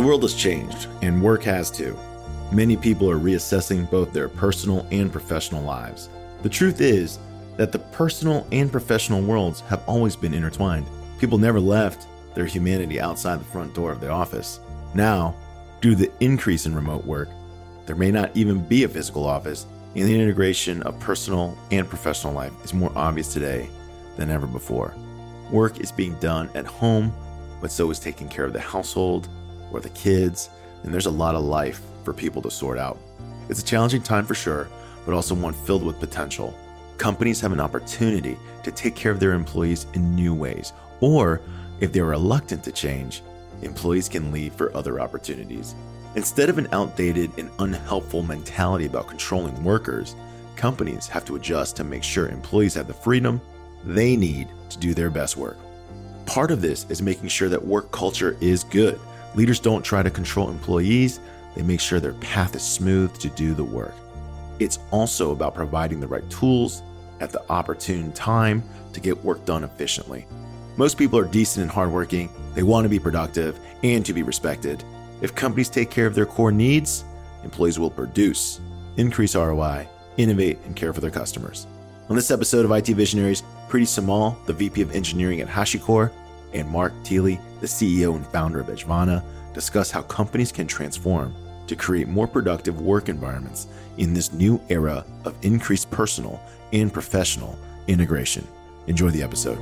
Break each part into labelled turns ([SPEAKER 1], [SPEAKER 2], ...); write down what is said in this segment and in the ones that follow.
[SPEAKER 1] The world has changed, and work has too. Many people are reassessing both their personal and professional lives. The truth is that the personal and professional worlds have always been intertwined. People never left their humanity outside the front door of the office. Now, due to the increase in remote work, there may not even be a physical office, and the integration of personal and professional life is more obvious today than ever before. Work is being done at home, but so is taking care of the household or the kids, and there's a lot of life for people to sort out. It's a challenging time for sure, but also one filled with potential. Companies have an opportunity to take care of their employees in new ways, or if they're reluctant to change, employees can leave for other opportunities. Instead of an outdated and unhelpful mentality about controlling workers, companies have to adjust to make sure employees have the freedom they need to do their best work. Part of this is making sure that work culture is good. Leaders don't try to control employees, they make sure their path is smooth to do the work. It's also about providing the right tools at the opportune time to get work done efficiently. Most people are decent and hardworking, they want to be productive and to be respected. If companies take care of their core needs, employees will produce, increase ROI, innovate, and care for their customers. On this episode of IT Visionaries, Preeti Somal, the VP of Engineering at HashiCorp, and Mark Thiele, the CEO and founder of Edgevana, discuss how companies can transform to create more productive work environments in this new era of increased personal and professional integration. Enjoy the episode.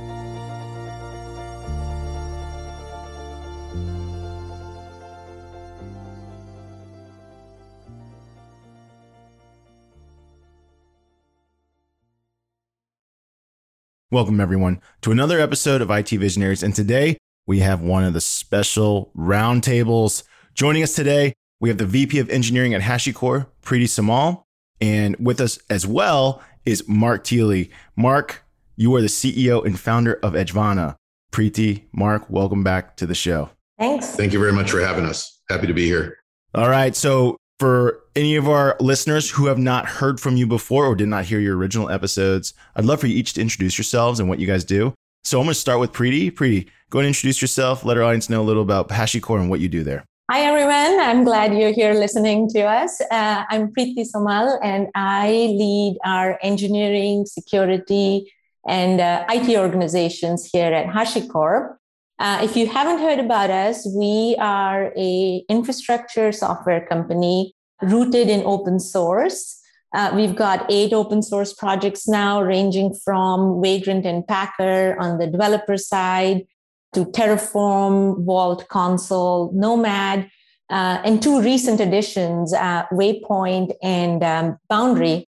[SPEAKER 1] Welcome, everyone, to another episode of IT Visionaries. And today we have one of the special roundtables. Joining us today, we have the VP of Engineering at HashiCorp, Preeti Somal. And with us as well is Mark Thiele. Mark, you are the CEO and founder of Edgevana. Preeti, Mark, welcome back to the show.
[SPEAKER 2] Thanks.
[SPEAKER 3] Thank you very much for having us. Happy to be here.
[SPEAKER 1] All right. So, for any of our listeners who have not heard from you before or did not hear your original episodes, I'd love for you each to introduce yourselves and what you guys do. So I'm going to start with Preeti. Preeti, go and introduce yourself. Let our audience know a little about HashiCorp and what you do there.
[SPEAKER 2] Hi, everyone. I'm glad you're here listening to us. Uh, I'm Preeti Somal, and I lead our engineering, security, and uh, IT organizations here at HashiCorp. Uh, if you haven't heard about us, we are a infrastructure software company rooted in open source. Uh, we've got eight open source projects now, ranging from Vagrant and Packer on the developer side to Terraform, Vault, Consul, Nomad, uh, and two recent additions, uh, Waypoint and um, Boundary.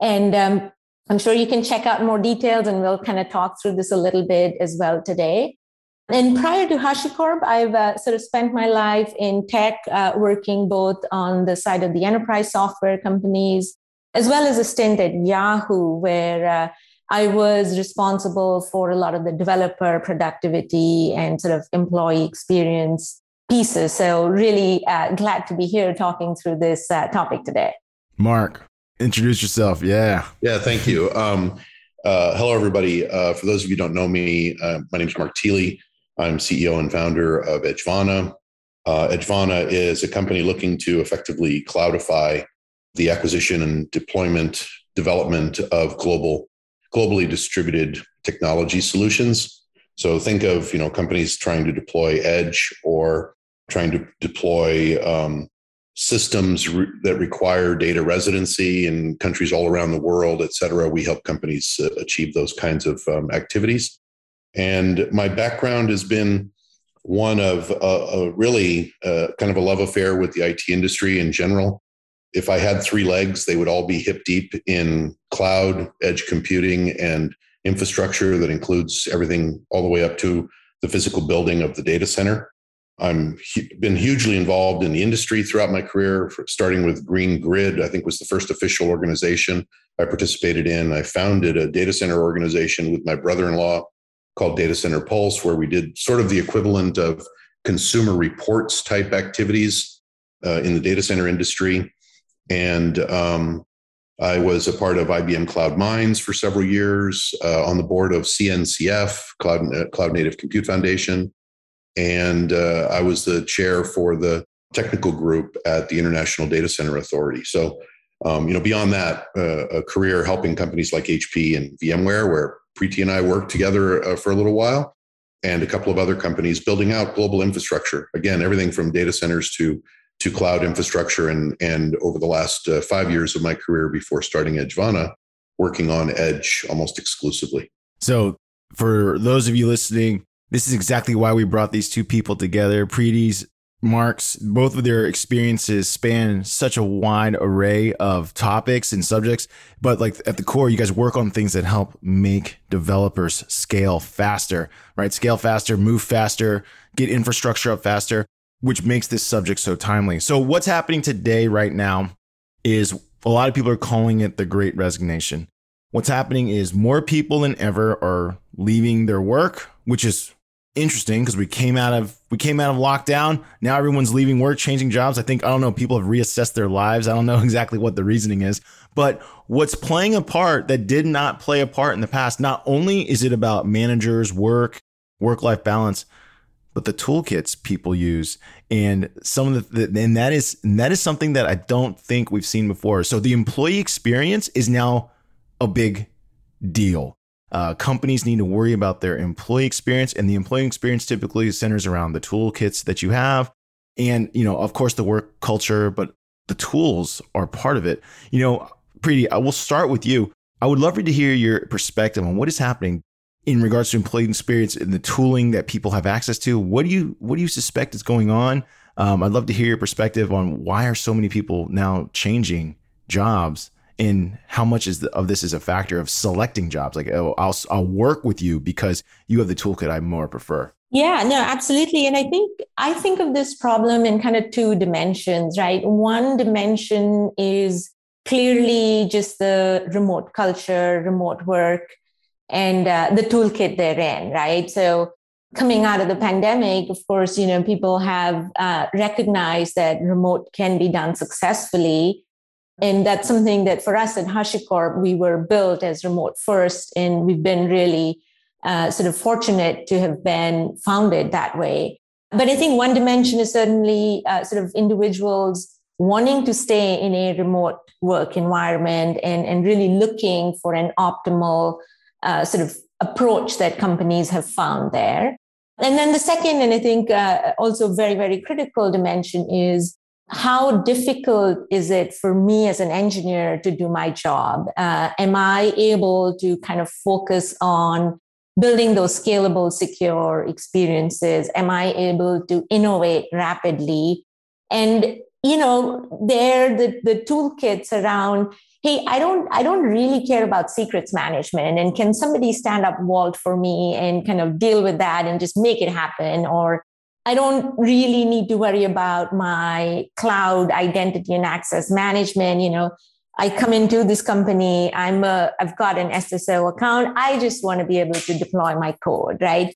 [SPEAKER 2] And um, I'm sure you can check out more details, and we'll kind of talk through this a little bit as well today. And prior to HashiCorp, I've uh, sort of spent my life in tech, uh, working both on the side of the enterprise software companies, as well as a stint at Yahoo, where uh, I was responsible for a lot of the developer productivity and sort of employee experience pieces. So, really uh, glad to be here talking through this uh, topic today.
[SPEAKER 1] Mark, introduce yourself. Yeah.
[SPEAKER 3] Yeah, thank you. Um, uh, hello, everybody. for those of you who don't know me, my name is Mark Thiele. I'm CEO and founder of Edgevana. Uh, Edgevana is a company looking to effectively cloudify the acquisition and deployment development of global globally distributed technology solutions. So think of you know companies trying to deploy edge or trying to deploy um, systems re- that require data residency in countries all around the world, et cetera. We help companies uh, achieve those kinds of um, activities. And my background has been one of a, a really uh, kind of a love affair with the IT industry in general. If I had three legs, they would all be hip deep in cloud, edge computing, and infrastructure that includes everything all the way up to the physical building of the data center. I'm been hugely involved in the industry throughout my career, starting with Green Grid. I think was the first official organization I participated in. I founded a data center organization with my brother-in-law called Data Center Pulse, where we did sort of the equivalent of consumer reports type activities uh, in the data center industry. And um, I was a part of IBM Cloud Minds for several years, uh, on the board of CNCF, Cloud, uh, Cloud Native Compute Foundation. And uh, I was the chair for the technical group at the International Data Center Authority. So, um, you know, beyond that, uh, a career helping companies like HP and VMware, where Preeti and I worked together uh, for a little while, and a couple of other companies building out global infrastructure. Again, everything from data centers to to cloud infrastructure. And and over the last uh, five years of my career before starting Edgevana, working on Edge almost exclusively.
[SPEAKER 1] So, for those of you listening, this is exactly why we brought these two people together. Preeti's Mark's, both of their experiences span such a wide array of topics and subjects, but like at the core, you guys work on things that help make developers scale faster, right? Scale faster, move faster, get infrastructure up faster, which makes this subject so timely. So, what's happening today, right now, is a lot of people are calling it the great resignation. What's happening is more people than ever are leaving their work, which is interesting because we came out of we came out of lockdown. Now everyone's leaving work, changing jobs. I think I don't know. People have reassessed their lives. I don't know exactly what the reasoning is, but what's playing a part that did not play a part in the past. Not only is it about managers, work, work life balance, but the toolkits people use and some of the and that is and that is something that I don't think we've seen before. So the employee experience is now a big deal. Uh, companies need to worry about their employee experience, and the employee experience typically centers around the toolkits that you have, and you know, of course, the work culture. But the tools are part of it. You know, Preeti, I will start with you. I would love to hear your perspective on what is happening in regards to employee experience and the tooling that people have access to. What do you what do you suspect is going on? Um, I'd love to hear your perspective on why are so many people now changing jobs and how much is the, of this is a factor of selecting jobs like oh I'll I'll work with you because you have the toolkit I more prefer.
[SPEAKER 2] Yeah, no, absolutely. And I think I think of this problem in kind of two dimensions, right? One dimension is clearly just the remote culture, remote work, and uh, the toolkit they're in, right? So coming out of the pandemic, of course, you know, people have uh, recognized that remote can be done successfully and that's something that for us at HashiCorp, we were built as remote first, and we've been really uh, sort of fortunate to have been founded that way. But I think one dimension is certainly uh, sort of individuals wanting to stay in a remote work environment and, and really looking for an optimal uh, sort of approach that companies have found there. And then the second, and I think uh, also very, very critical dimension is how difficult is it for me as an engineer to do my job? Uh, am I able to kind of focus on building those scalable, secure experiences? Am I able to innovate rapidly? And you know, there the the toolkits around. Hey, I don't I don't really care about secrets management, and can somebody stand up vault for me and kind of deal with that and just make it happen? Or I don't really need to worry about my cloud identity and access management. You know, I come into this company, I'm a, I've got an SSO account. I just want to be able to deploy my code, right?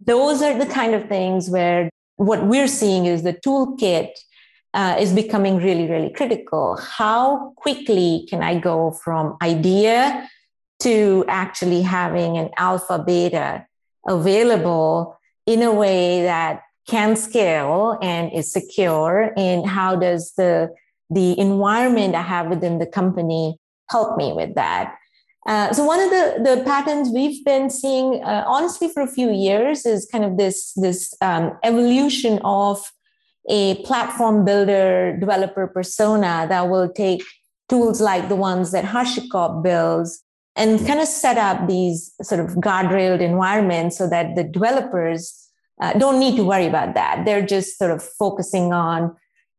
[SPEAKER 2] Those are the kind of things where what we're seeing is the toolkit uh, is becoming really, really critical. How quickly can I go from idea to actually having an alpha beta available in a way that can scale and is secure and how does the the environment i have within the company help me with that? Uh, so one of the the patterns we've been seeing uh, honestly for a few years is kind of this this um, evolution of a platform builder developer persona that will take tools like the ones that HashiCorp builds and kind of set up these sort of guardrailed environments so that the developers uh, don't need to worry about that. They're just sort of focusing on,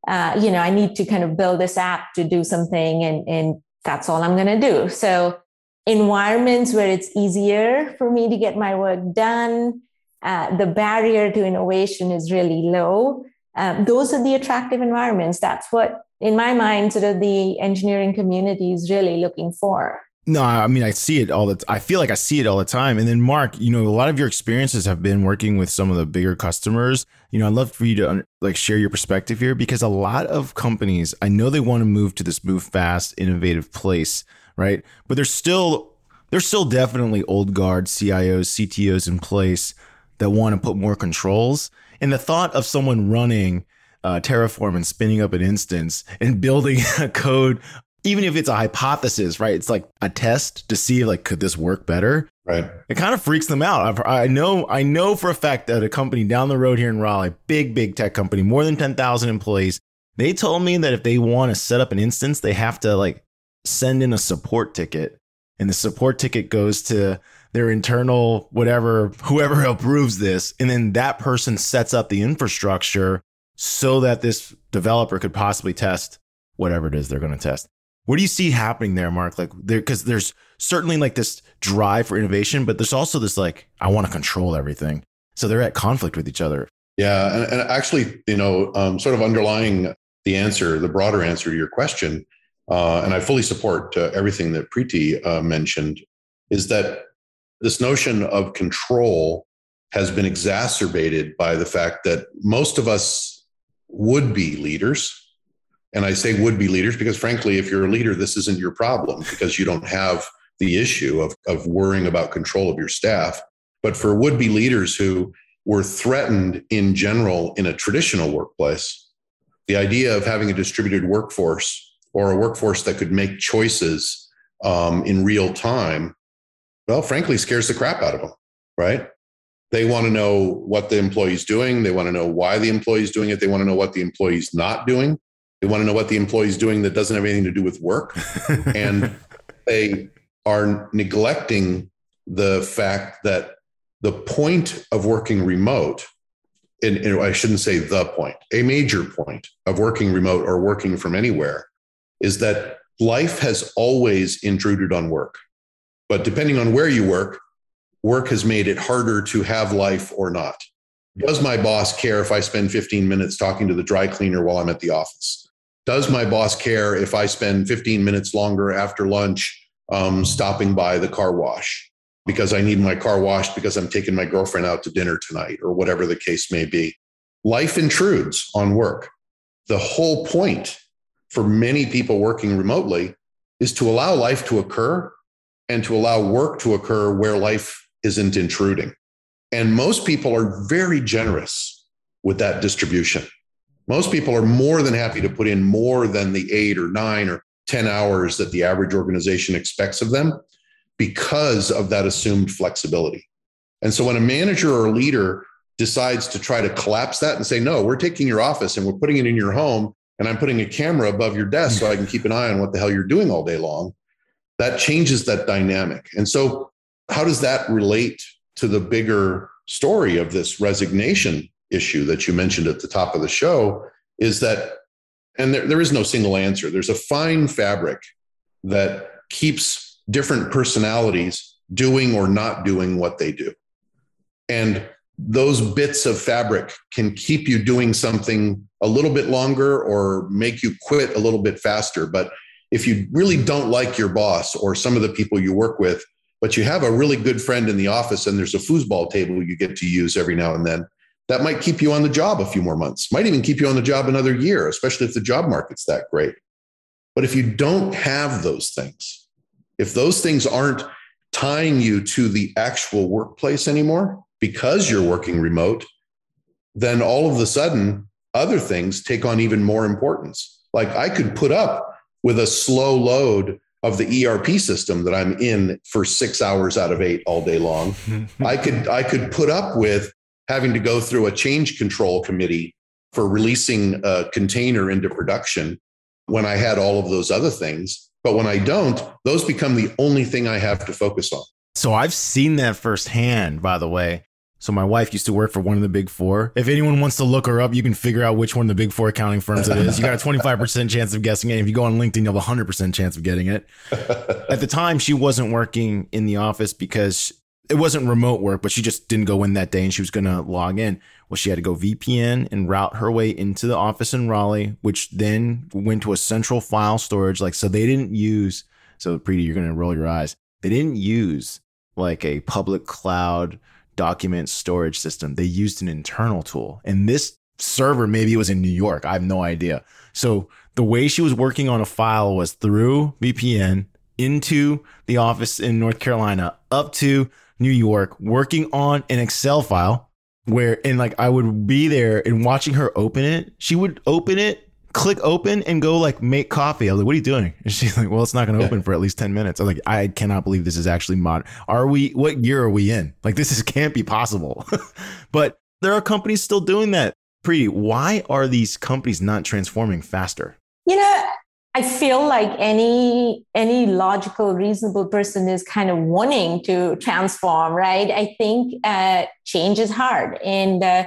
[SPEAKER 2] uh, you know, I need to kind of build this app to do something, and and that's all I'm going to do. So environments where it's easier for me to get my work done, uh, the barrier to innovation is really low. Um, those are the attractive environments. That's what, in my mind, sort of the engineering community is really looking for.
[SPEAKER 1] No, I mean I see it all the. T- I feel like I see it all the time. And then Mark, you know, a lot of your experiences have been working with some of the bigger customers. You know, I'd love for you to like share your perspective here because a lot of companies, I know they want to move to this move fast, innovative place, right? But there's still there's still definitely old guard CIOs, CTOs in place that want to put more controls. And the thought of someone running uh, Terraform and spinning up an instance and building a code, even if it's a hypothesis, right? It's like a test to see like could this work better.
[SPEAKER 3] Right.
[SPEAKER 1] It kind of freaks them out. i I know. I know for a fact that a company down the road here in Raleigh, big big tech company, more than ten thousand employees, they told me that if they want to set up an instance, they have to like send in a support ticket, and the support ticket goes to their internal whatever whoever approves this and then that person sets up the infrastructure so that this developer could possibly test whatever it is they're going to test. What do you see happening there, Mark? Like there, because there's certainly like this drive for innovation, but there's also this like I want to control everything. So they're at conflict with each other.
[SPEAKER 3] Yeah, and, and actually, you know, um, sort of underlying the answer, the broader answer to your question, uh, and I fully support uh, everything that Preeti uh, mentioned, is that this notion of control has been exacerbated by the fact that most of us would be leaders. And I say would be leaders because, frankly, if you're a leader, this isn't your problem because you don't have the issue of, of worrying about control of your staff. But for would be leaders who were threatened in general in a traditional workplace, the idea of having a distributed workforce or a workforce that could make choices um, in real time, well, frankly, scares the crap out of them, right? They want to know what the employee's doing. They want to know why the employee's doing it. They want to know what the employee's not doing. They want to know what the employee's doing that doesn't have anything to do with work. and they are neglecting the fact that the point of working remote, and, and I shouldn't say the point, a major point of working remote or working from anywhere is that life has always intruded on work. But depending on where you work, work has made it harder to have life or not. Does my boss care if I spend 15 minutes talking to the dry cleaner while I'm at the office? Does my boss care if I spend 15 minutes longer after lunch um, stopping by the car wash because I need my car washed because I'm taking my girlfriend out to dinner tonight or whatever the case may be? Life intrudes on work. The whole point for many people working remotely is to allow life to occur and to allow work to occur where life isn't intruding. And most people are very generous with that distribution. Most people are more than happy to put in more than the eight or nine or 10 hours that the average organization expects of them because of that assumed flexibility. And so when a manager or a leader decides to try to collapse that and say, no, we're taking your office and we're putting it in your home, and I'm putting a camera above your desk so I can keep an eye on what the hell you're doing all day long, that changes that dynamic. And so how does that relate to the bigger story of this resignation issue that you mentioned at the top of the show? Is that, and there, there is no single answer, there's a fine fabric that keeps different personalities doing or not doing what they do. And those bits of fabric can keep you doing something a little bit longer or make you quit a little bit faster. But if you really don't like your boss or some of the people you work with, but you have a really good friend in the office and there's a foosball table you get to use every now and then that might keep you on the job a few more months might even keep you on the job another year especially if the job market's that great but if you don't have those things if those things aren't tying you to the actual workplace anymore because you're working remote then all of a sudden other things take on even more importance like i could put up with a slow load of the ERP system that I'm in for six hours out of eight all day long. I could I could put up with having to go through a change control committee for releasing a container into production when I had all of those other things. But when I don't, those become the only thing I have to focus on.
[SPEAKER 1] So I've seen that firsthand, by the way. So my wife used to work for one of the big four. If anyone wants to look her up, you can figure out which one of the big four accounting firms it is. You got a 25% chance of guessing it. If you go on LinkedIn, you'll have a 100% chance of getting it. At the time, she wasn't working in the office because it wasn't remote work, but she just didn't go in that day and she was going to log in. Well, she had to go VPN and route her way into the office in Raleigh, which then went to a central file storage. Like, so they didn't use, so Preeti, you're going to roll your eyes. They didn't use like a public cloud document storage system. They used an internal tool. And this server, maybe it was in New York. I have no idea. So the way she was working on a file was through VPN into the office in North Carolina up to New York, working on an Excel file where and like I would be there and watching her open it. She would open it, click open, and go like make coffee. I was like, "What are you doing?" And she's like, "Well, it's not going to open for at least ten minutes." I was like, "I cannot believe this is actually mod. Are we? What year are we in? Like, this is can't be possible." but there are companies still doing that. Preeti, why are these companies not transforming faster?
[SPEAKER 2] You know, I feel like any any logical, reasonable person is kind of wanting to transform, right? I think uh, change is hard, and uh,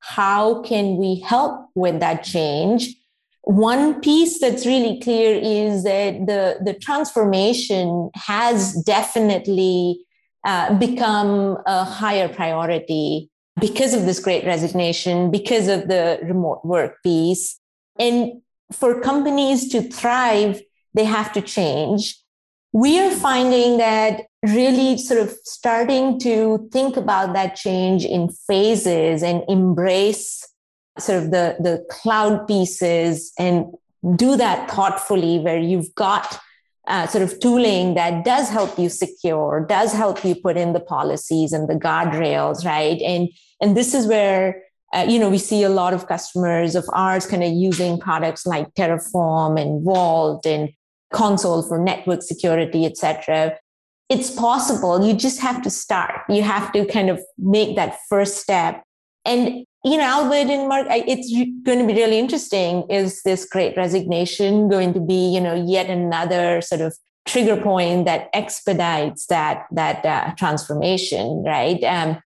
[SPEAKER 2] how can we help with that change? One piece that's really clear is that the the transformation has definitely uh, become a higher priority because of this great resignation, because of the remote work piece. And for companies to thrive, they have to change. We are finding that really sort of starting to think about that change in phases and embrace sort of the, the cloud pieces and do that thoughtfully where you've got uh, sort of tooling that does help you secure, does help you put in the policies and the guardrails, right? And and this is where uh, you know we see a lot of customers of ours kind of using products like Terraform and Vault and Consul for network security, etc. It's possible. You just have to start. You have to kind of make that first step. And you know, Albert and Mark, it's going to be really interesting. Is this great resignation going to be, you know, yet another sort of trigger point that expedites that that uh, transformation, right? Um,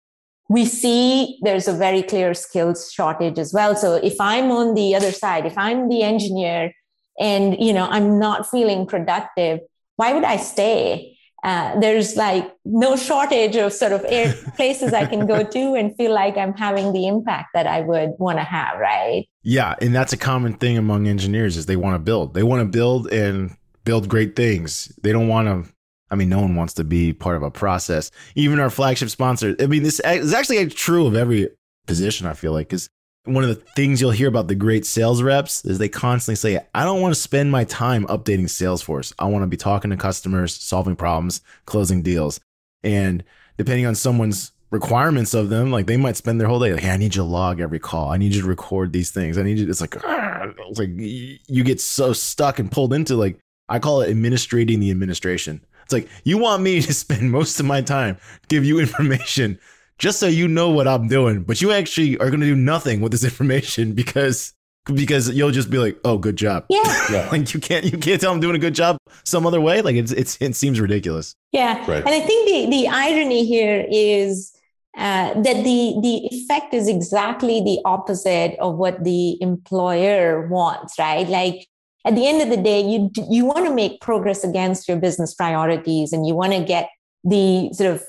[SPEAKER 2] we see there's a very clear skills shortage as well. So if I'm on the other side, if I'm the engineer, and you know I'm not feeling productive, why would I stay? uh, there's like no shortage of sort of air places I can go to and feel like I'm having the impact that I would want to have, right?
[SPEAKER 1] Yeah, and that's a common thing among engineers is they want to build. They want to build and build great things. They don't want to I mean, no one wants to be part of a process. Even our flagship sponsor. I mean, this is actually true of every position. I feel like because one of the things you'll hear about the great sales reps is they constantly say, I don't want to spend my time updating Salesforce. I want to be talking to customers, solving problems, closing deals. And depending on someone's requirements of them, like they might spend their whole day like, hey, I need you to log every call. I need you to record these things. I need you. It's like, it's like you get so stuck and pulled into like, I call it administrating the administration. It's like you want me to spend most of my time give you information just so you know what I'm doing, but you actually are going to do nothing with this information because because you'll just be like, "Oh, good job."
[SPEAKER 2] Yeah.
[SPEAKER 1] yeah. like you can't you can't tell I'm doing a good job some other way. Like it's, it's it seems ridiculous.
[SPEAKER 2] Yeah. Right. And I think the the irony here is uh, that the the effect is exactly the opposite of what the employer wants, right? Like at the end of the day, you you want to make progress against your business priorities, and you want to get the sort of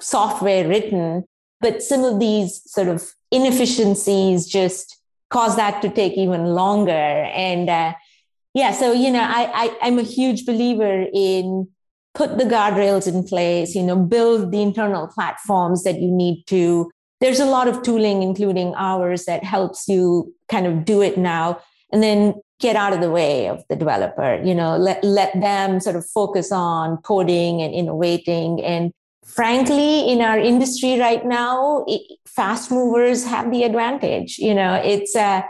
[SPEAKER 2] software written but some of these sort of inefficiencies just cause that to take even longer. And uh, yeah, so, you know, I, I, I'm a huge believer in put the guardrails in place, you know, build the internal platforms that you need to. There's a lot of tooling, including ours, that helps you kind of do it now. And then get out of the way of the developer, you know, let, let them sort of focus on coding and innovating. And frankly in our industry right now it, fast movers have the advantage you know it's uh,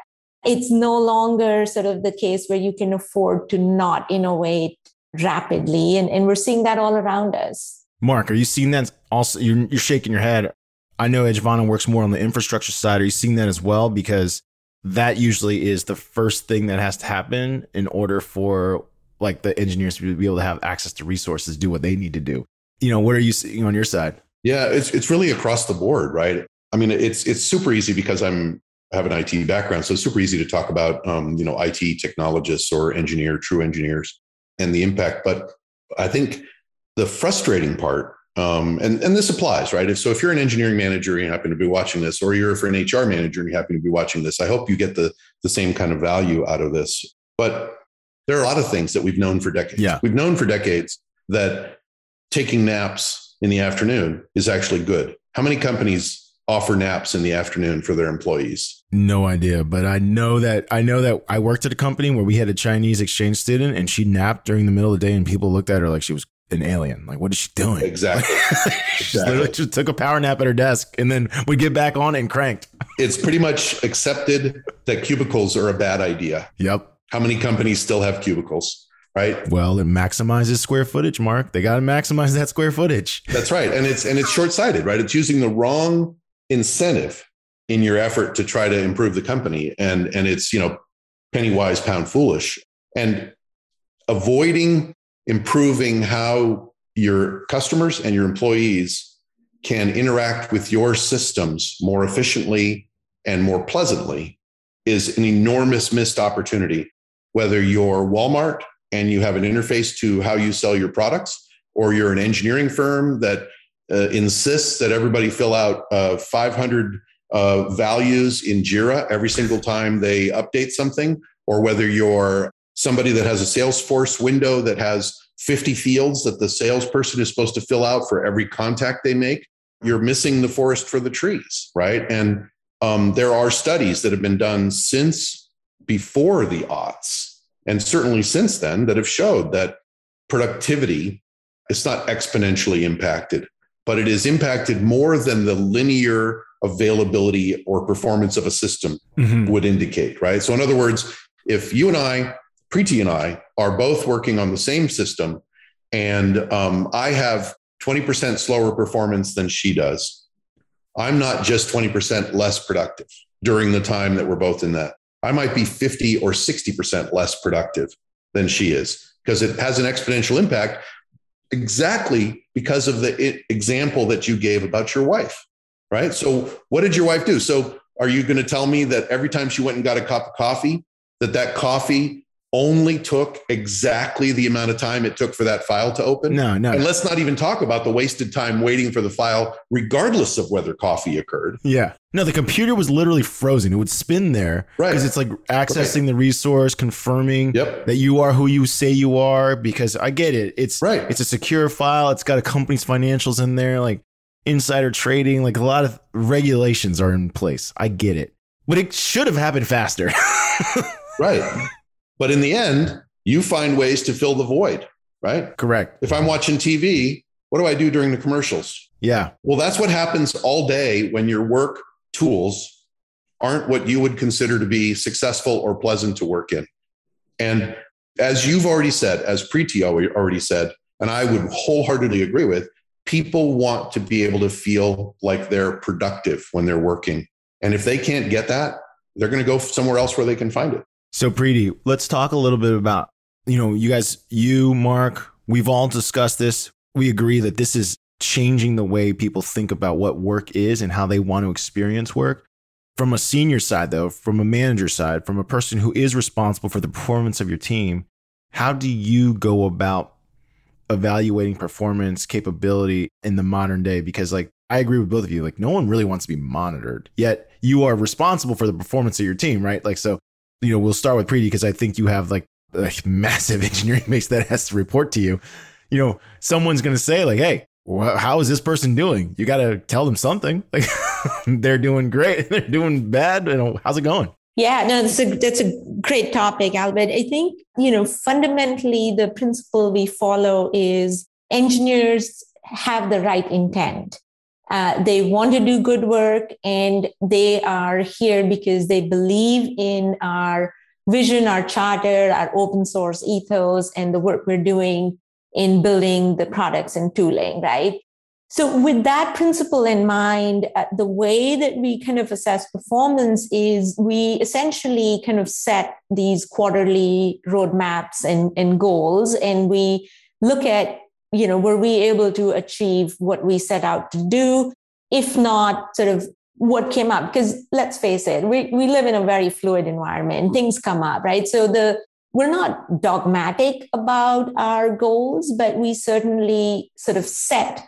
[SPEAKER 2] it's no longer sort of the case where you can afford to not innovate rapidly. And, and we're seeing that all around us.
[SPEAKER 1] Mark are you seeing that also you're, you're shaking your head. I know edgevana works more on the infrastructure side. Are you seeing that as well? Because that usually is the first thing that has to happen in order for like the engineers to be able to have access to resources do what they need to do you know, what are you seeing on your side?
[SPEAKER 3] Yeah, it's it's really across the board, right? I mean, it's it's super easy because I'm I have an IT background, so it's super easy to talk about um, you know IT technologists or engineer, true engineers, and the impact. But I think the frustrating part, um, and and this applies, right? If, so if you're an engineering manager and you happen to be watching this, or you're for an HR manager and you happen to be watching this, I hope you get the the same kind of value out of this. But there are a lot of things that we've known for decades.
[SPEAKER 1] Yeah.
[SPEAKER 3] We've known for decades that taking naps in the afternoon is actually good. How many companies offer naps in the afternoon for their employees?
[SPEAKER 1] No idea, but I know that I know that I worked at a company where we had a Chinese exchange student and she napped during the middle of the day and people looked at her like she was an alien. Like, what is she doing?
[SPEAKER 3] Exactly.
[SPEAKER 1] she literally just took a power nap at her desk and then we get back on it and cranked.
[SPEAKER 3] it's pretty much accepted that cubicles are a bad idea.
[SPEAKER 1] Yep.
[SPEAKER 3] How many companies still have cubicles? Right.
[SPEAKER 1] Well, it maximizes square footage, Mark. They got to maximize that square footage.
[SPEAKER 3] That's right. And it's and it's short-sighted, right? It's using the wrong incentive in your effort to try to improve the company. And and it's, you know, penny wise, pound foolish. And avoiding improving how your customers and your employees can interact with your systems more efficiently and more pleasantly is an enormous missed opportunity. Whether you're Walmart and you have an interface to how you sell your products, or you're an engineering firm that uh, insists that everybody fill out uh, 500 uh, values in Jira every single time they update something, or whether you're somebody that has a Salesforce window that has 50 fields that the salesperson is supposed to fill out for every contact they make, you're missing the forest for the trees, right? And um, there are studies that have been done since before the aughts, and certainly since then, that have showed that productivity is not exponentially impacted, but it is impacted more than the linear availability or performance of a system mm-hmm. would indicate, right? So, in other words, if you and I, Preeti and I, are both working on the same system, and um, I have 20% slower performance than she does, I'm not just 20% less productive during the time that we're both in that. I might be 50 or 60% less productive than she is because it has an exponential impact exactly because of the example that you gave about your wife, right? So, what did your wife do? So, are you going to tell me that every time she went and got a cup of coffee, that that coffee only took exactly the amount of time it took for that file to open.
[SPEAKER 1] No, no.
[SPEAKER 3] And let's not even talk about the wasted time waiting for the file, regardless of whether coffee occurred.
[SPEAKER 1] Yeah. No, the computer was literally frozen. It would spin there.
[SPEAKER 3] Right.
[SPEAKER 1] Because it's like accessing right. the resource, confirming
[SPEAKER 3] yep.
[SPEAKER 1] that you are who you say you are. Because I get it. It's
[SPEAKER 3] right.
[SPEAKER 1] It's a secure file. It's got a company's financials in there, like insider trading, like a lot of regulations are in place. I get it. But it should have happened faster.
[SPEAKER 3] right. But in the end, you find ways to fill the void, right?
[SPEAKER 1] Correct.
[SPEAKER 3] If I'm watching TV, what do I do during the commercials?
[SPEAKER 1] Yeah.
[SPEAKER 3] Well, that's what happens all day when your work tools aren't what you would consider to be successful or pleasant to work in. And as you've already said, as Preeti already said, and I would wholeheartedly agree with, people want to be able to feel like they're productive when they're working. And if they can't get that, they're going to go somewhere else where they can find it.
[SPEAKER 1] So, Preeti, let's talk a little bit about, you know, you guys, you, Mark, we've all discussed this. We agree that this is changing the way people think about what work is and how they want to experience work. From a senior side, though, from a manager side, from a person who is responsible for the performance of your team, how do you go about evaluating performance capability in the modern day? Because, like, I agree with both of you. Like, no one really wants to be monitored, yet you are responsible for the performance of your team, right? Like, so you know, we'll start with Preeti because I think you have like a massive engineering base that has to report to you. You know, someone's going to say like, "Hey, wh- how is this person doing?" You got to tell them something. Like they're doing great, they're doing bad. You know, how's it going?
[SPEAKER 2] Yeah, no, that's a that's a great topic, Albert. I think you know fundamentally the principle we follow is engineers have the right intent. Uh, they want to do good work and they are here because they believe in our vision, our charter, our open source ethos, and the work we're doing in building the products and tooling, right? So, with that principle in mind, uh, the way that we kind of assess performance is we essentially kind of set these quarterly roadmaps and, and goals, and we look at you know, were we able to achieve what we set out to do? If not, sort of what came up? Because let's face it, we, we live in a very fluid environment. Things come up, right? So the we're not dogmatic about our goals, but we certainly sort of set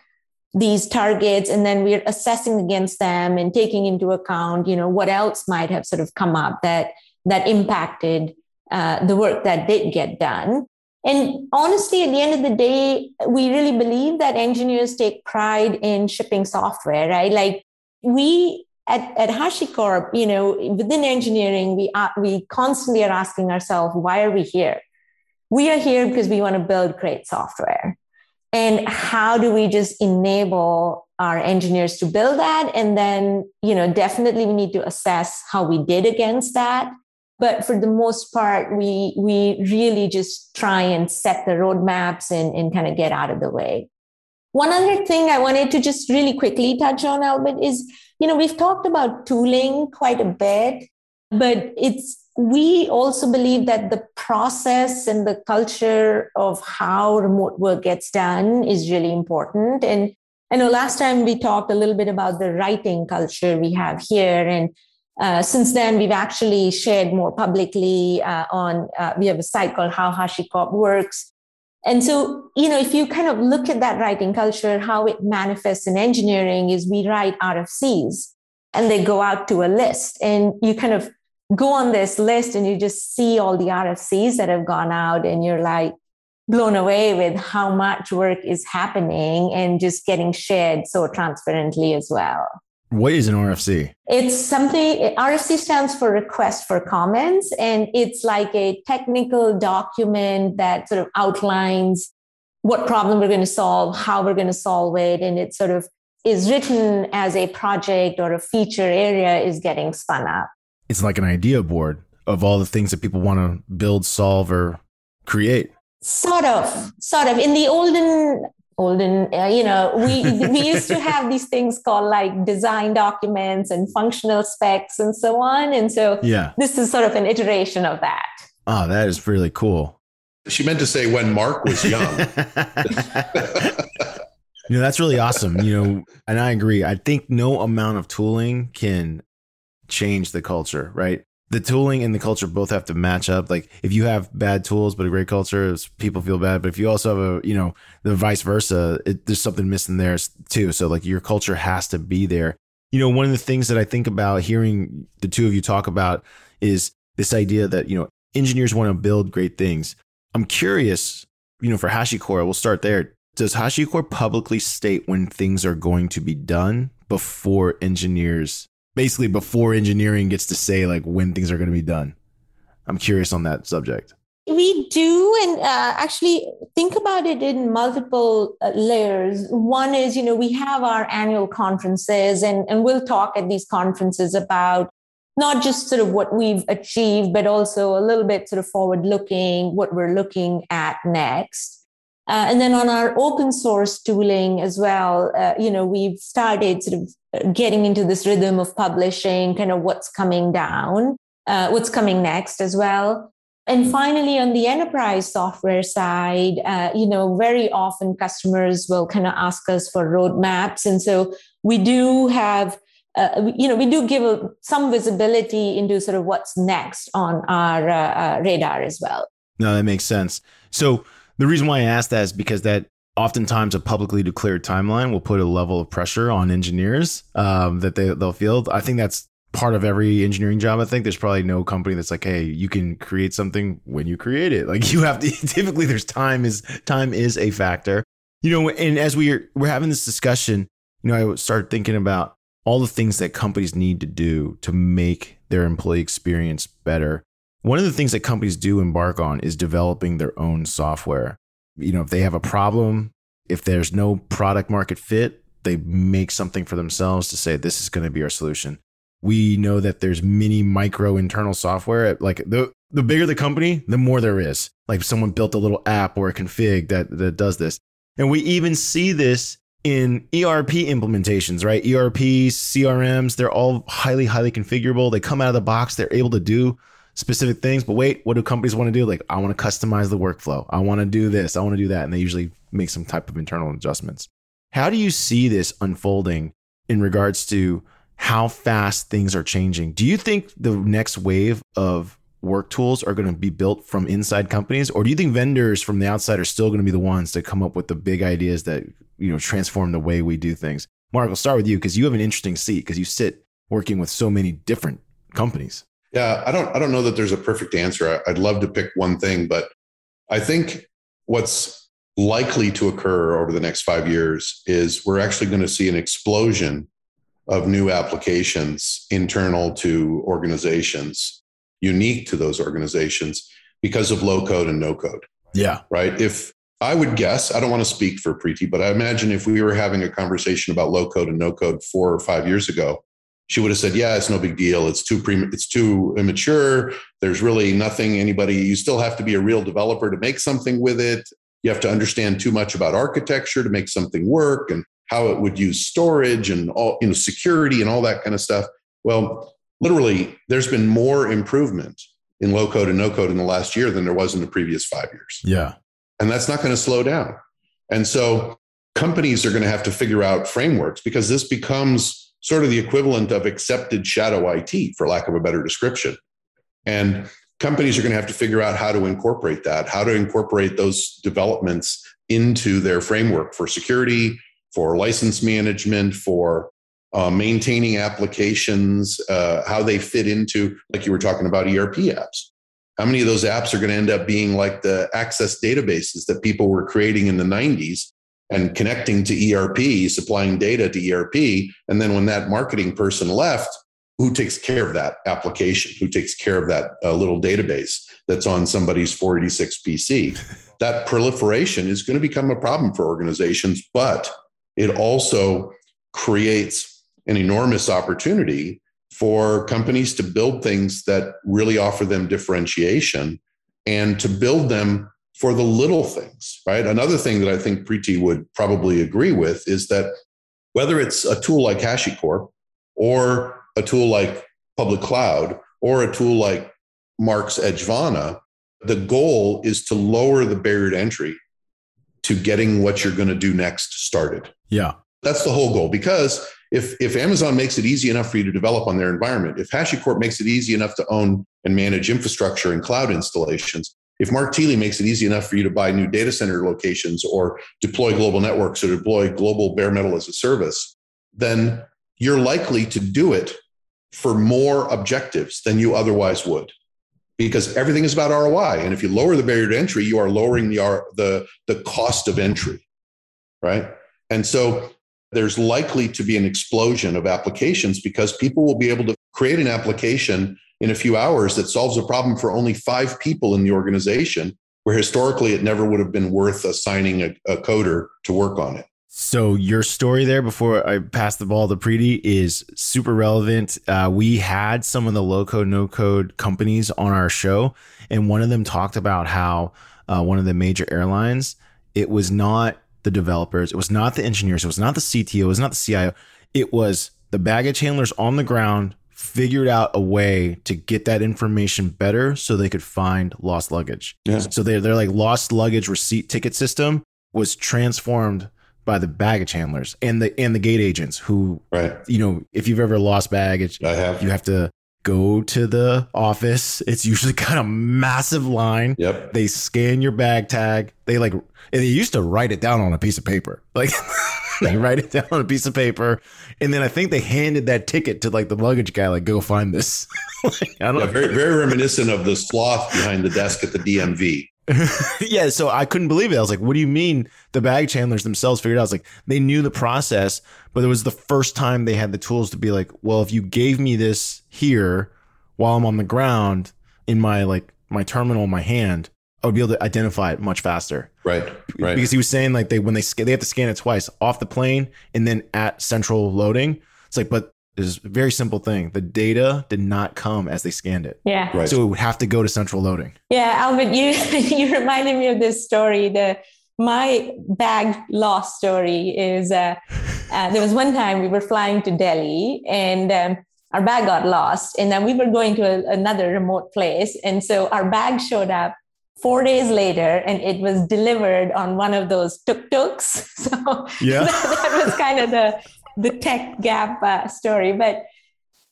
[SPEAKER 2] these targets and then we're assessing against them and taking into account, you know, what else might have sort of come up that that impacted uh, the work that did get done. And honestly, at the end of the day, we really believe that engineers take pride in shipping software, right? Like we at, at HashiCorp, you know, within engineering, we are, we constantly are asking ourselves, why are we here? We are here because we want to build great software. and how do we just enable our engineers to build that and then you know definitely we need to assess how we did against that but for the most part we we really just try and set the roadmaps and, and kind of get out of the way one other thing i wanted to just really quickly touch on albert is you know we've talked about tooling quite a bit but it's we also believe that the process and the culture of how remote work gets done is really important. And I know last time we talked a little bit about the writing culture we have here. And uh, since then, we've actually shared more publicly uh, on, uh, we have a site called How HashiCorp Works. And so, you know, if you kind of look at that writing culture, how it manifests in engineering is we write RFCs and they go out to a list and you kind of go on this list and you just see all the RFCs that have gone out and you're like blown away with how much work is happening and just getting shared so transparently as well.
[SPEAKER 1] What is an RFC?
[SPEAKER 2] It's something, RFC stands for request for comments, and it's like a technical document that sort of outlines what problem we're going to solve, how we're going to solve it, and it sort of is written as a project or a feature area is getting spun up
[SPEAKER 1] it's like an idea board of all the things that people want to build, solve, or create.
[SPEAKER 2] Sort of, sort of. In the olden, olden, uh, you know, we we used to have these things called like design documents and functional specs and so on. And so,
[SPEAKER 1] yeah,
[SPEAKER 2] this is sort of an iteration of that.
[SPEAKER 1] Oh, that is really cool.
[SPEAKER 3] She meant to say when Mark was young.
[SPEAKER 1] you know, that's really awesome. You know, and I agree. I think no amount of tooling can change the culture, right? The tooling and the culture both have to match up. Like if you have bad tools but a great culture, people feel bad. But if you also have a, you know, the vice versa, it, there's something missing there too. So like your culture has to be there. You know, one of the things that I think about hearing the two of you talk about is this idea that you know engineers want to build great things. I'm curious, you know, for HashiCorp, we'll start there. Does HashiCorp publicly state when things are going to be done before engineers basically before engineering gets to say like when things are going to be done. I'm curious on that subject.
[SPEAKER 2] We do, and uh, actually think about it in multiple uh, layers. One is, you know, we have our annual conferences, and, and we'll talk at these conferences about not just sort of what we've achieved, but also a little bit sort of forward looking, what we're looking at next. Uh, and then on our open source tooling as well, uh, you know, we've started sort of getting into this rhythm of publishing kind of what's coming down, uh, what's coming next as well. And finally, on the enterprise software side, uh, you know, very often customers will kind of ask us for roadmaps. And so we do have, uh, you know, we do give some visibility into sort of what's next on our uh, uh, radar as well.
[SPEAKER 1] No, that makes sense. So the reason why I asked that is because that oftentimes a publicly declared timeline will put a level of pressure on engineers um, that they, they'll feel. I think that's part of every engineering job. I think there's probably no company that's like, hey, you can create something when you create it. Like you have to typically there's time is time is a factor. You know, and as we are we're having this discussion, you know, I started thinking about all the things that companies need to do to make their employee experience better. One of the things that companies do embark on is developing their own software you know, if they have a problem, if there's no product market fit, they make something for themselves to say this is going to be our solution. We know that there's many micro internal software. Like the the bigger the company, the more there is. Like someone built a little app or a config that that does this. And we even see this in ERP implementations, right? ERP, CRMs, they're all highly, highly configurable. They come out of the box, they're able to do specific things. But wait, what do companies want to do? Like, I want to customize the workflow. I want to do this. I want to do that. And they usually make some type of internal adjustments. How do you see this unfolding in regards to how fast things are changing? Do you think the next wave of work tools are going to be built from inside companies or do you think vendors from the outside are still going to be the ones to come up with the big ideas that you know transform the way we do things mark i'll start with you because you have an interesting seat because you sit working with so many different companies
[SPEAKER 3] yeah, I don't I don't know that there's a perfect answer. I'd love to pick one thing, but I think what's likely to occur over the next 5 years is we're actually going to see an explosion of new applications internal to organizations, unique to those organizations because of low code and no code.
[SPEAKER 1] Yeah.
[SPEAKER 3] Right? If I would guess, I don't want to speak for Preeti, but I imagine if we were having a conversation about low code and no code four or five years ago, she would have said, "Yeah, it's no big deal. It's too pre, it's too immature. There's really nothing anybody. You still have to be a real developer to make something with it. You have to understand too much about architecture to make something work and how it would use storage and all you know security and all that kind of stuff." Well, literally, there's been more improvement in low code and no code in the last year than there was in the previous five years.
[SPEAKER 1] Yeah.
[SPEAKER 3] And that's not going to slow down. And so companies are going to have to figure out frameworks because this becomes sort of the equivalent of accepted shadow IT, for lack of a better description. And companies are going to have to figure out how to incorporate that, how to incorporate those developments into their framework for security, for license management, for uh, maintaining applications, uh, how they fit into, like you were talking about, ERP apps. How many of those apps are going to end up being like the access databases that people were creating in the 90s and connecting to ERP, supplying data to ERP? And then when that marketing person left, who takes care of that application? Who takes care of that uh, little database that's on somebody's 486 PC? that proliferation is going to become a problem for organizations, but it also creates an enormous opportunity for companies to build things that really offer them differentiation and to build them for the little things, right? Another thing that I think Preeti would probably agree with is that whether it's a tool like HashiCorp or a tool like public cloud or a tool like Mark's Edgevana, the goal is to lower the barrier to entry to getting what you're going to do next started.
[SPEAKER 1] Yeah.
[SPEAKER 3] That's the whole goal because if if Amazon makes it easy enough for you to develop on their environment, if HashiCorp makes it easy enough to own and manage infrastructure and cloud installations, if Mark Thiele makes it easy enough for you to buy new data center locations or deploy global networks or deploy global bare metal as a service, then you're likely to do it for more objectives than you otherwise would because everything is about ROI. And if you lower the barrier to entry, you are lowering the, the, the cost of entry, right? And so there's likely to be an explosion of applications because people will be able to create an application in a few hours that solves a problem for only five people in the organization, where historically it never would have been worth assigning a, a coder to work on it.
[SPEAKER 1] So your story there before I pass the ball to Preeti is super relevant. Uh, we had some of the low code, no code companies on our show, and one of them talked about how uh, one of the major airlines, it was not the developers. It was not the engineers. It was not the CTO. It was not the CIO. It was the baggage handlers on the ground figured out a way to get that information better so they could find lost luggage. Yeah. So they're, they're like lost luggage receipt ticket system was transformed by the baggage handlers and the and the gate agents who
[SPEAKER 3] right
[SPEAKER 1] you know if you've ever lost baggage
[SPEAKER 3] I have.
[SPEAKER 1] you have to go to the office it's usually kind of massive line
[SPEAKER 3] yep
[SPEAKER 1] they scan your bag tag they like and they used to write it down on a piece of paper. Like they write it down on a piece of paper, and then I think they handed that ticket to like the luggage guy, like go find this.
[SPEAKER 3] like, I don't yeah, very very reminiscent of the sloth behind the desk at the DMV.
[SPEAKER 1] yeah, so I couldn't believe it. I was like, "What do you mean?" The bag handlers themselves figured out. I was like, they knew the process, but it was the first time they had the tools to be like, "Well, if you gave me this here while I'm on the ground in my like my terminal in my hand, I would be able to identify it much faster.
[SPEAKER 3] Right. Right.
[SPEAKER 1] Because he was saying like they when they they have to scan it twice off the plane and then at central loading. It's like, but it's a very simple thing. The data did not come as they scanned it.
[SPEAKER 2] Yeah.
[SPEAKER 3] Right.
[SPEAKER 1] So it would have to go to central loading.
[SPEAKER 2] Yeah, Albert, you you reminded me of this story. The my bag lost story is uh, uh, there was one time we were flying to Delhi and. Um, our bag got lost and then we were going to a, another remote place and so our bag showed up four days later and it was delivered on one of those tuk-tuks so yeah. that, that, was kind of the the tech gap uh, story. But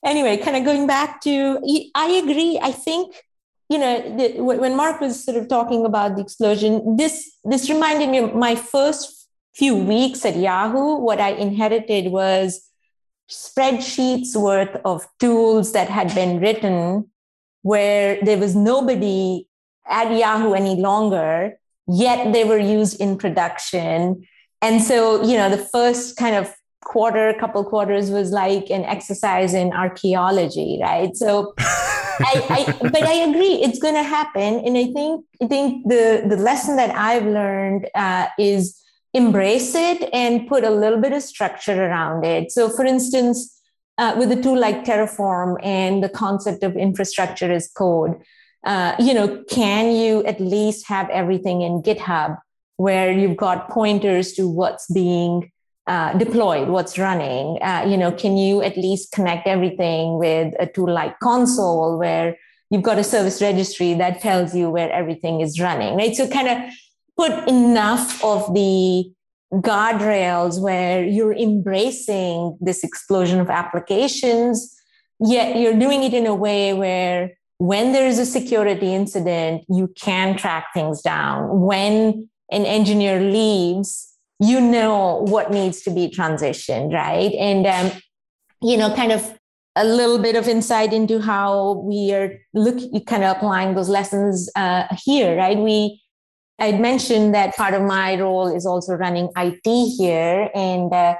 [SPEAKER 2] anyway kind of going back to i agree. I think you know the, when mark was sort of talking about the explosion this this reminded me of my first few weeks at yahoo. What i inherited was spreadsheets worth of tools that had been written where there was nobody at Yahoo any longer, yet they were used in production. And so, you know, the first kind of quarter, couple quarters was like an exercise in archaeology, right? So I, I, but I agree, it's going to happen, and I think I think the the lesson that I've learned uh, is embrace it and put a little bit of structure around it. So, for instance, uh, with a tool like Terraform and the concept of infrastructure as code, uh, you know, can you at least have everything in GitHub where you've got pointers to what's being uh, deployed, what's running? Uh, you know, can you at least connect everything with a tool like Consul where you've got a service registry that tells you where everything is running, right? So, kind of put enough of the guardrails where you're embracing this explosion of applications, yet you're doing it in a way where when there is a security incident, you can track things down. When an engineer leaves, you know what needs to be transitioned, right? And, um, you know, kind of a little bit of insight into how we are looking, kind of applying those lessons uh, here, right? We I'd mentioned that part of my role is also running IT here. And uh,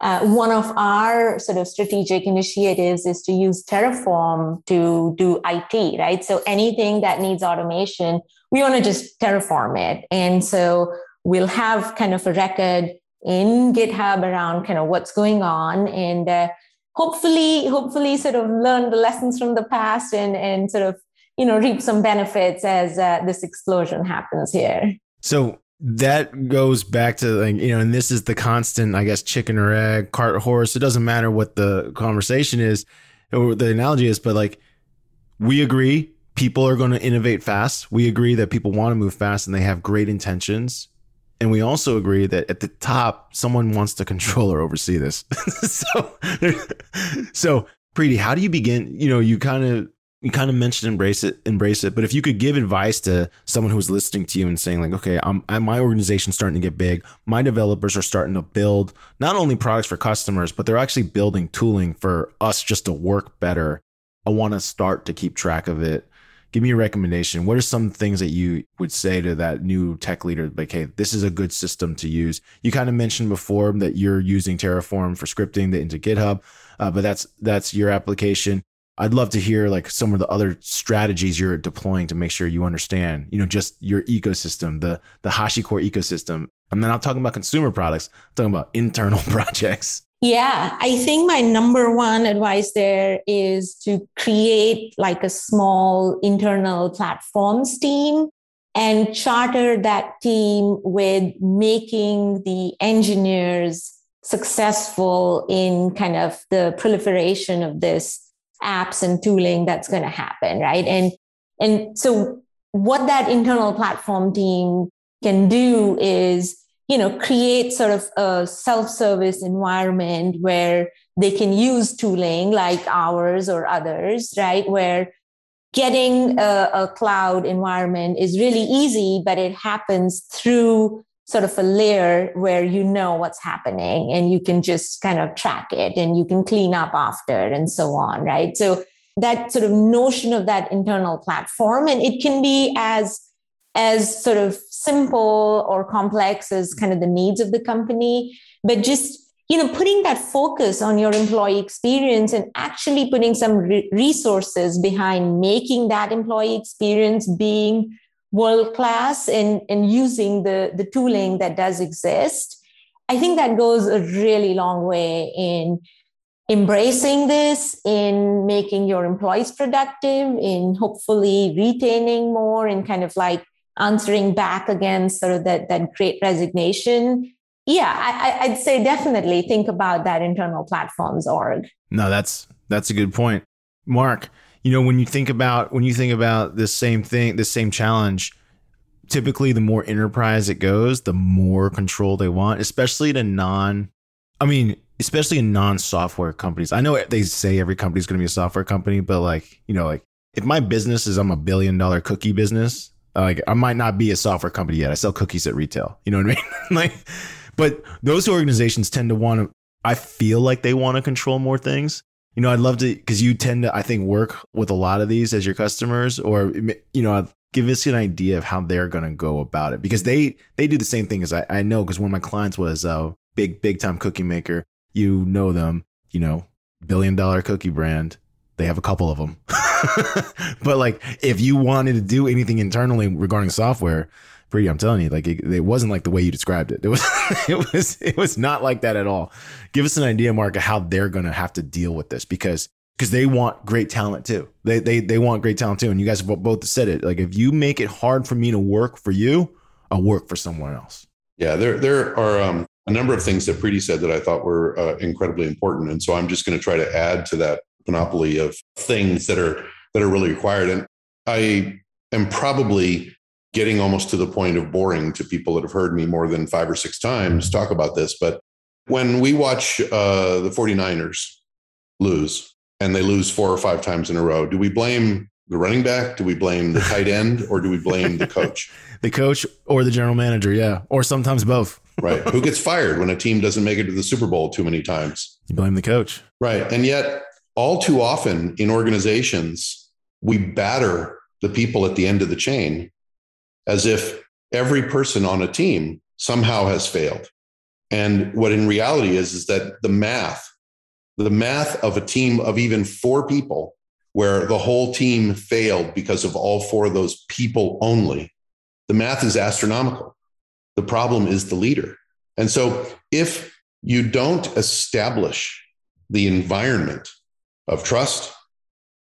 [SPEAKER 2] uh, one of our sort of strategic initiatives is to use Terraform to do IT, right? So anything that needs automation, we want to just Terraform it. And so we'll have kind of a record in GitHub around kind of what's going on and uh, hopefully, hopefully sort of learn the lessons from the past and, and sort of you know reap some benefits as uh, this explosion happens here.
[SPEAKER 1] So that goes back to like you know and this is the constant i guess chicken or egg cart horse. It doesn't matter what the conversation is or the analogy is but like we agree people are going to innovate fast. We agree that people want to move fast and they have great intentions and we also agree that at the top someone wants to control or oversee this so so Preeti, how do you begin you know you kind of you kind of mentioned embrace it, embrace it. But if you could give advice to someone who's listening to you and saying like, okay, I'm, I'm my organization's starting to get big. My developers are starting to build not only products for customers, but they're actually building tooling for us just to work better. I want to start to keep track of it. Give me a recommendation. What are some things that you would say to that new tech leader? Like, hey, this is a good system to use. You kind of mentioned before that you're using Terraform for scripting into GitHub, uh, but that's that's your application. I'd love to hear like some of the other strategies you're deploying to make sure you understand, you know, just your ecosystem, the the HashiCorp ecosystem. I'm not talking about consumer products, I'm talking about internal projects.
[SPEAKER 2] Yeah, I think my number one advice there is to create like a small internal platforms team and charter that team with making the engineers successful in kind of the proliferation of this apps and tooling that's going to happen right? And and so what that internal platform team can do is you know create sort of a self-service environment where they can use tooling like ours or others right where getting a, a cloud environment is really easy but it happens through sort of a layer where you know what's happening and you can just kind of track it and you can clean up after and so on, right? So that sort of notion of that internal platform and it can be as as sort of simple or complex as kind of the needs of the company. But just you know putting that focus on your employee experience and actually putting some re- resources behind making that employee experience being world class and, and using the, the tooling that does exist, I think that goes a really long way in embracing this, in making your employees productive, in hopefully retaining more, and kind of like answering back against sort of that, that great resignation. Yeah, I, I'd say definitely think about that internal platforms org.
[SPEAKER 1] No, that's that's a good point. Mark, you know when you think about when you think about this same thing this same challenge typically the more enterprise it goes the more control they want especially to non i mean especially in non-software companies i know they say every company is going to be a software company but like you know like if my business is i'm a billion dollar cookie business like i might not be a software company yet i sell cookies at retail you know what i mean like but those organizations tend to want to i feel like they want to control more things you know, I'd love to because you tend to, I think, work with a lot of these as your customers, or you know, give us an idea of how they're going to go about it because they they do the same thing as I, I know because one of my clients was a big big time cookie maker. You know them, you know, billion dollar cookie brand. They have a couple of them. but like, if you wanted to do anything internally regarding software, Preeti, I'm telling you, like it, it, wasn't like the way you described it. It was, it was, it was not like that at all. Give us an idea, Mark, of how they're to have to deal with this because because they want great talent too. They, they they want great talent too. And you guys both said it. Like if you make it hard for me to work for you, I'll work for someone else.
[SPEAKER 3] Yeah, there there are um, a number of things that Preeti said that I thought were uh, incredibly important, and so I'm just going to try to add to that panoply of things that are that are really required. And I am probably getting almost to the point of boring to people that have heard me more than five or six times talk about this. But when we watch uh, the 49ers lose, and they lose four or five times in a row, do we blame the running back? Do we blame the tight end or do we blame the coach?
[SPEAKER 1] the coach or the general manager, yeah. Or sometimes both.
[SPEAKER 3] right. Who gets fired when a team doesn't make it to the Super Bowl too many times?
[SPEAKER 1] You blame the coach.
[SPEAKER 3] Right. And yet, all too often in organizations, we batter the people at the end of the chain as if every person on a team somehow has failed. And what in reality is, is that the math the math of a team of even four people where the whole team failed because of all four of those people only, the math is astronomical. The problem is the leader. And so if you don't establish the environment of trust,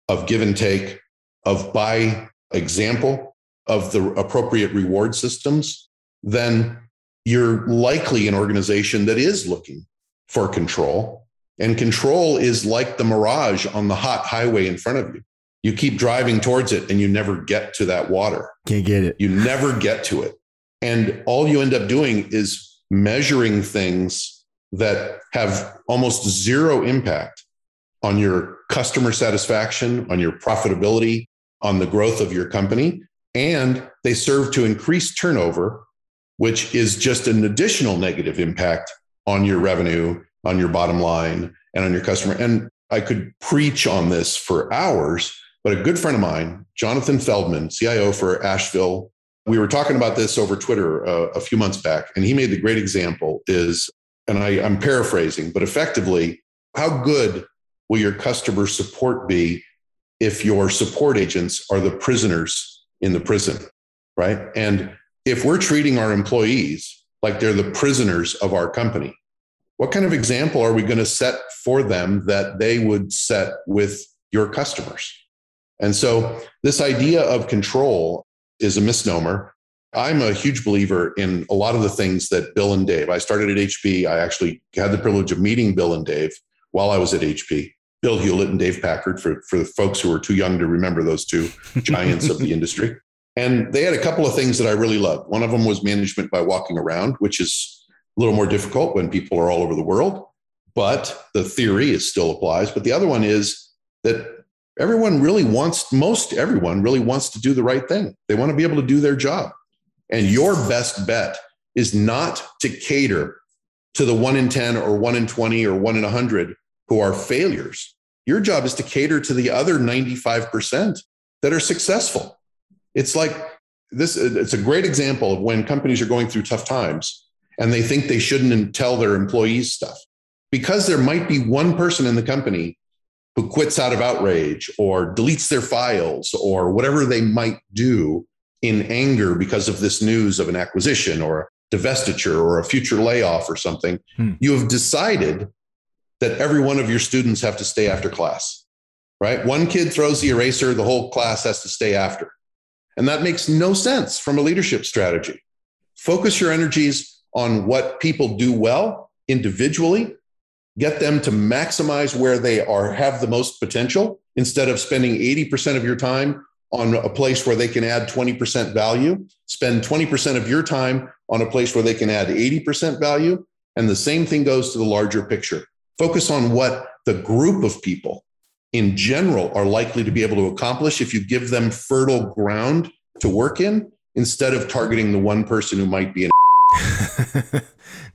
[SPEAKER 3] of give and take, of by example, of the appropriate reward systems, then you're likely an organization that is looking for control and control is like the mirage on the hot highway in front of you. You keep driving towards it and you never get to that water.
[SPEAKER 1] Can't get it.
[SPEAKER 3] You never get to it. And all you end up doing is measuring things that have almost zero impact on your customer satisfaction, on your profitability, on the growth of your company. And they serve to increase turnover, which is just an additional negative impact on your revenue on your bottom line and on your customer. And I could preach on this for hours, but a good friend of mine, Jonathan Feldman, CIO for Asheville, we were talking about this over Twitter uh, a few months back, and he made the great example is, and I, I'm paraphrasing, but effectively, how good will your customer support be if your support agents are the prisoners in the prison, right? And if we're treating our employees like they're the prisoners of our company, what kind of example are we going to set for them that they would set with your customers? And so, this idea of control is a misnomer. I'm a huge believer in a lot of the things that Bill and Dave, I started at HP. I actually had the privilege of meeting Bill and Dave while I was at HP. Bill Hewlett and Dave Packard, for, for the folks who are too young to remember those two giants of the industry. And they had a couple of things that I really loved. One of them was management by walking around, which is a little more difficult when people are all over the world, but the theory is still applies. But the other one is that everyone really wants, most everyone really wants to do the right thing. They want to be able to do their job. And your best bet is not to cater to the one in 10 or one in 20 or one in 100 who are failures. Your job is to cater to the other 95% that are successful. It's like this, it's a great example of when companies are going through tough times and they think they shouldn't tell their employees stuff because there might be one person in the company who quits out of outrage or deletes their files or whatever they might do in anger because of this news of an acquisition or a divestiture or a future layoff or something, hmm. you have decided that every one of your students have to stay after class, right? One kid throws the eraser, the whole class has to stay after. And that makes no sense from a leadership strategy. Focus your energies on what people do well individually, get them to maximize where they are have the most potential instead of spending 80% of your time on a place where they can add 20% value, spend 20% of your time on a place where they can add 80% value. And the same thing goes to the larger picture. Focus on what the group of people in general are likely to be able to accomplish if you give them fertile ground to work in instead of targeting the one person who might be an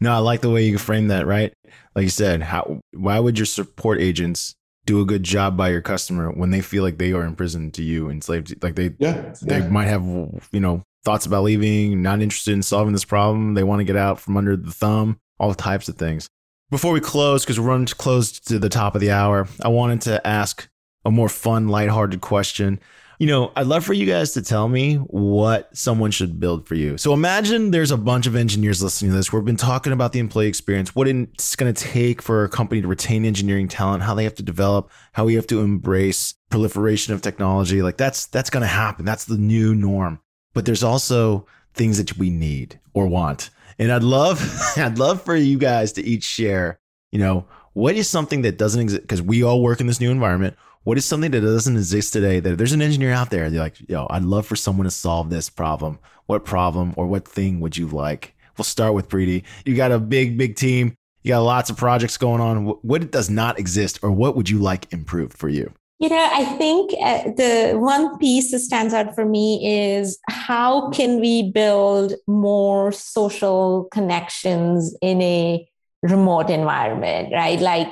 [SPEAKER 1] no, I like the way you frame that, right? Like you said, how why would your support agents do a good job by your customer when they feel like they are imprisoned to you, enslaved? Like they yeah, they yeah. might have you know thoughts about leaving, not interested in solving this problem. They want to get out from under the thumb, all types of things. Before we close, because we're running close to the top of the hour, I wanted to ask a more fun, lighthearted question. You know, I'd love for you guys to tell me what someone should build for you. So imagine there's a bunch of engineers listening to this. We've been talking about the employee experience, what it's going to take for a company to retain engineering talent, how they have to develop, how we have to embrace proliferation of technology. Like that's that's going to happen. That's the new norm. But there's also things that we need or want. And I'd love I'd love for you guys to each share, you know, what is something that doesn't exist because we all work in this new environment. What is something that doesn't exist today that there's an engineer out there they're like yo i'd love for someone to solve this problem. What problem or what thing would you like? We'll start with Preeti. you got a big big team. You got lots of projects going on. What does not exist or what would you like improved for you
[SPEAKER 2] you know i think uh, the one piece that stands out for me is how can we build more social connections in a remote environment right like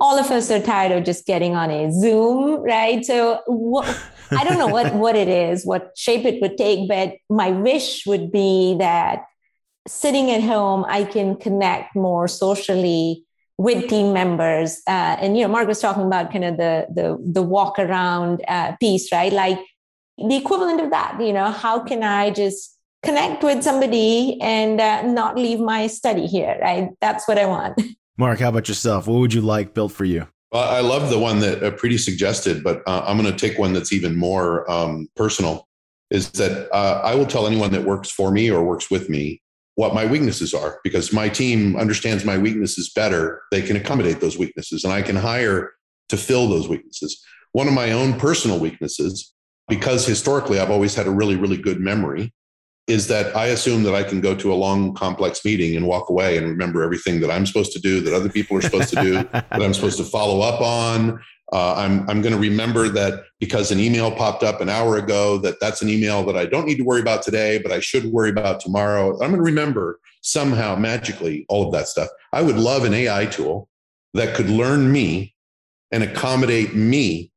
[SPEAKER 2] all of us are tired of just getting on a Zoom, right? So what, I don't know what what it is, what shape it would take, but my wish would be that sitting at home, I can connect more socially with team members. Uh, and you know, Mark was talking about kind of the the the walk around uh, piece, right? Like the equivalent of that. You know, how can I just connect with somebody and uh, not leave my study here, right? That's what I want.
[SPEAKER 1] Mark, how about yourself? What would you like built for you?
[SPEAKER 3] Well, I love the one that uh, Preeti suggested, but uh, I'm going to take one that's even more um, personal. Is that uh, I will tell anyone that works for me or works with me what my weaknesses are because my team understands my weaknesses better. They can accommodate those weaknesses, and I can hire to fill those weaknesses. One of my own personal weaknesses, because historically I've always had a really, really good memory, is that I assume that I can go to a long, complex meeting and walk away and remember everything that I'm supposed to do, that other people are supposed to do, that I'm supposed to follow up on. Uh, I'm I'm going to remember that because an email popped up an hour ago, that that's an email that I don't need to worry about today, but I should worry about tomorrow. I'm going to remember somehow magically all of that stuff. I would love an AI tool that could learn me and accommodate me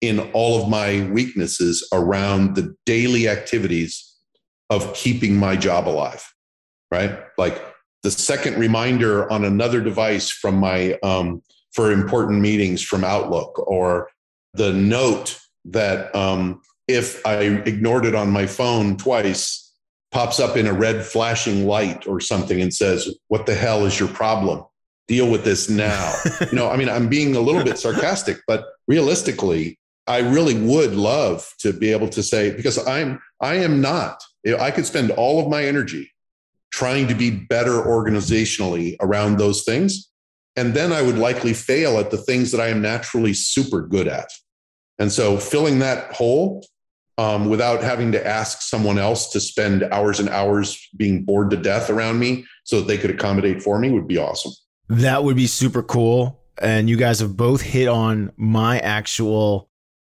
[SPEAKER 3] in all of my weaknesses around the daily activities of keeping my job alive, right? Like the second reminder on another device from my um, for important meetings from Outlook, or the note that um, if I ignored it on my phone twice, pops up in a red flashing light or something and says, "What the hell is your problem? Deal with this now." you know, I mean, I'm being a little bit sarcastic, but realistically, I really would love to be able to say because I'm I am not I could spend all of my energy trying to be better organizationally around those things. And then I would likely fail at the things that I am naturally super good at. And so filling that hole um, without having to ask someone else to spend hours and hours being bored to death around me so that they could accommodate for me would be awesome.
[SPEAKER 1] That would be super cool. And you guys have both hit on my actual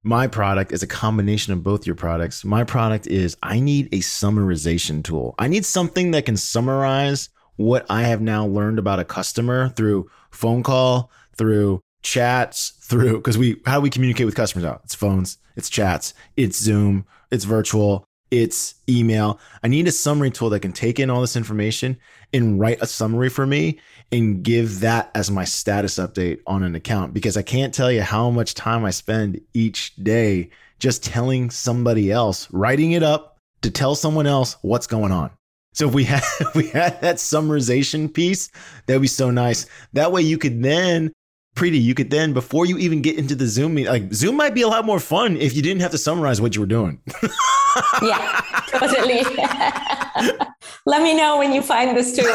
[SPEAKER 1] my product is a combination of both your products. My product is I need a summarization tool. I need something that can summarize what I have now learned about a customer through phone call, through chats, through because we how do we communicate with customers out? It's phones, it's chats, it's Zoom, it's virtual, it's email. I need a summary tool that can take in all this information and write a summary for me and give that as my status update on an account because I can't tell you how much time I spend each day just telling somebody else, writing it up to tell someone else what's going on. So if we had if we had that summarization piece, that'd be so nice. That way you could then Preeti you could then, before you even get into the Zoom meeting, like Zoom might be a lot more fun if you didn't have to summarize what you were doing.
[SPEAKER 2] yeah, totally. Let me know when you find this tool.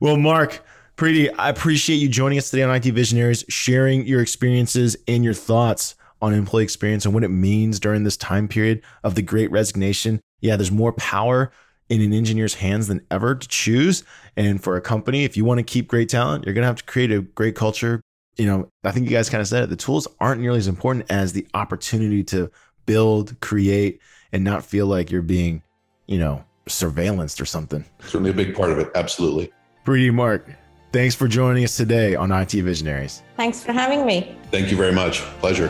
[SPEAKER 1] well, Mark, Preeti I appreciate you joining us today on IT Visionaries, sharing your experiences and your thoughts on employee experience and what it means during this time period of the great resignation. Yeah, there's more power in an engineer's hands than ever to choose. And for a company, if you want to keep great talent, you're going to have to create a great culture. You know, I think you guys kind of said it. The tools aren't nearly as important as the opportunity to build, create, and not feel like you're being, you know, surveillanced or something.
[SPEAKER 3] Certainly a big part of it. Absolutely.
[SPEAKER 1] Preeti Mark, thanks for joining us today on IT Visionaries.
[SPEAKER 2] Thanks for having me.
[SPEAKER 3] Thank you very much. Pleasure.